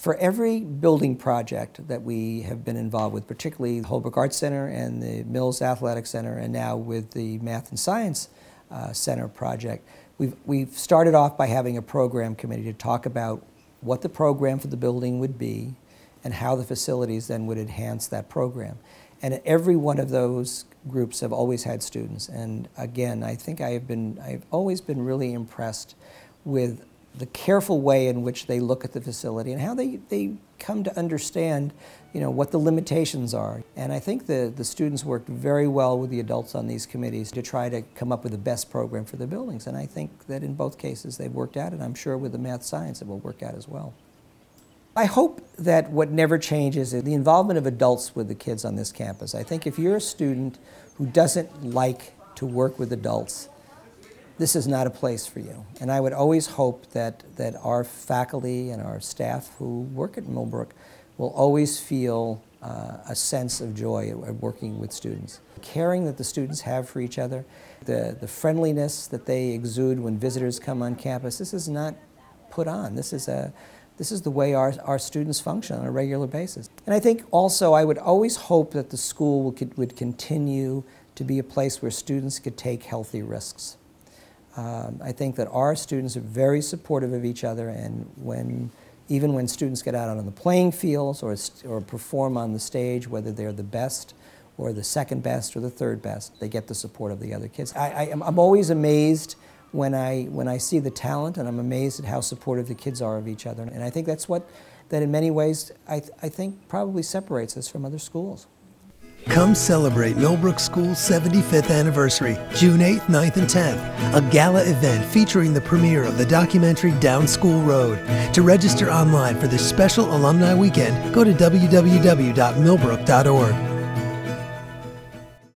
For every building project that we have been involved with, particularly the Holbrook Arts Center and the Mills Athletic Center, and now with the Math and Science uh, Center project, we've, we've started off by having a program committee to talk about what the program for the building would be and how the facilities then would enhance that program. And every one of those groups have always had students. And again, I think I have been, I've always been really impressed with the careful way in which they look at the facility and how they, they come to understand you know, what the limitations are. And I think the, the students worked very well with the adults on these committees to try to come up with the best program for the buildings. And I think that in both cases they've worked out, and I'm sure with the math science it will work out as well. I hope that what never changes is the involvement of adults with the kids on this campus. I think if you're a student who doesn't like to work with adults, this is not a place for you. And I would always hope that, that our faculty and our staff who work at Millbrook will always feel uh, a sense of joy at working with students. The caring that the students have for each other, the, the friendliness that they exude when visitors come on campus, this is not put on. This is, a, this is the way our, our students function on a regular basis. And I think also I would always hope that the school would, would continue to be a place where students could take healthy risks. Um, I think that our students are very supportive of each other, and when, even when students get out on the playing fields or, or perform on the stage, whether they're the best or the second best or the third best, they get the support of the other kids. I, I, I'm always amazed when I, when I see the talent, and I'm amazed at how supportive the kids are of each other. And I think that's what, that in many ways, I, I think probably separates us from other schools. Come celebrate Millbrook School's 75th anniversary, June 8th, 9th, and 10th. A gala event featuring the premiere of the documentary Down School Road. To register online for this special alumni weekend, go to www.millbrook.org.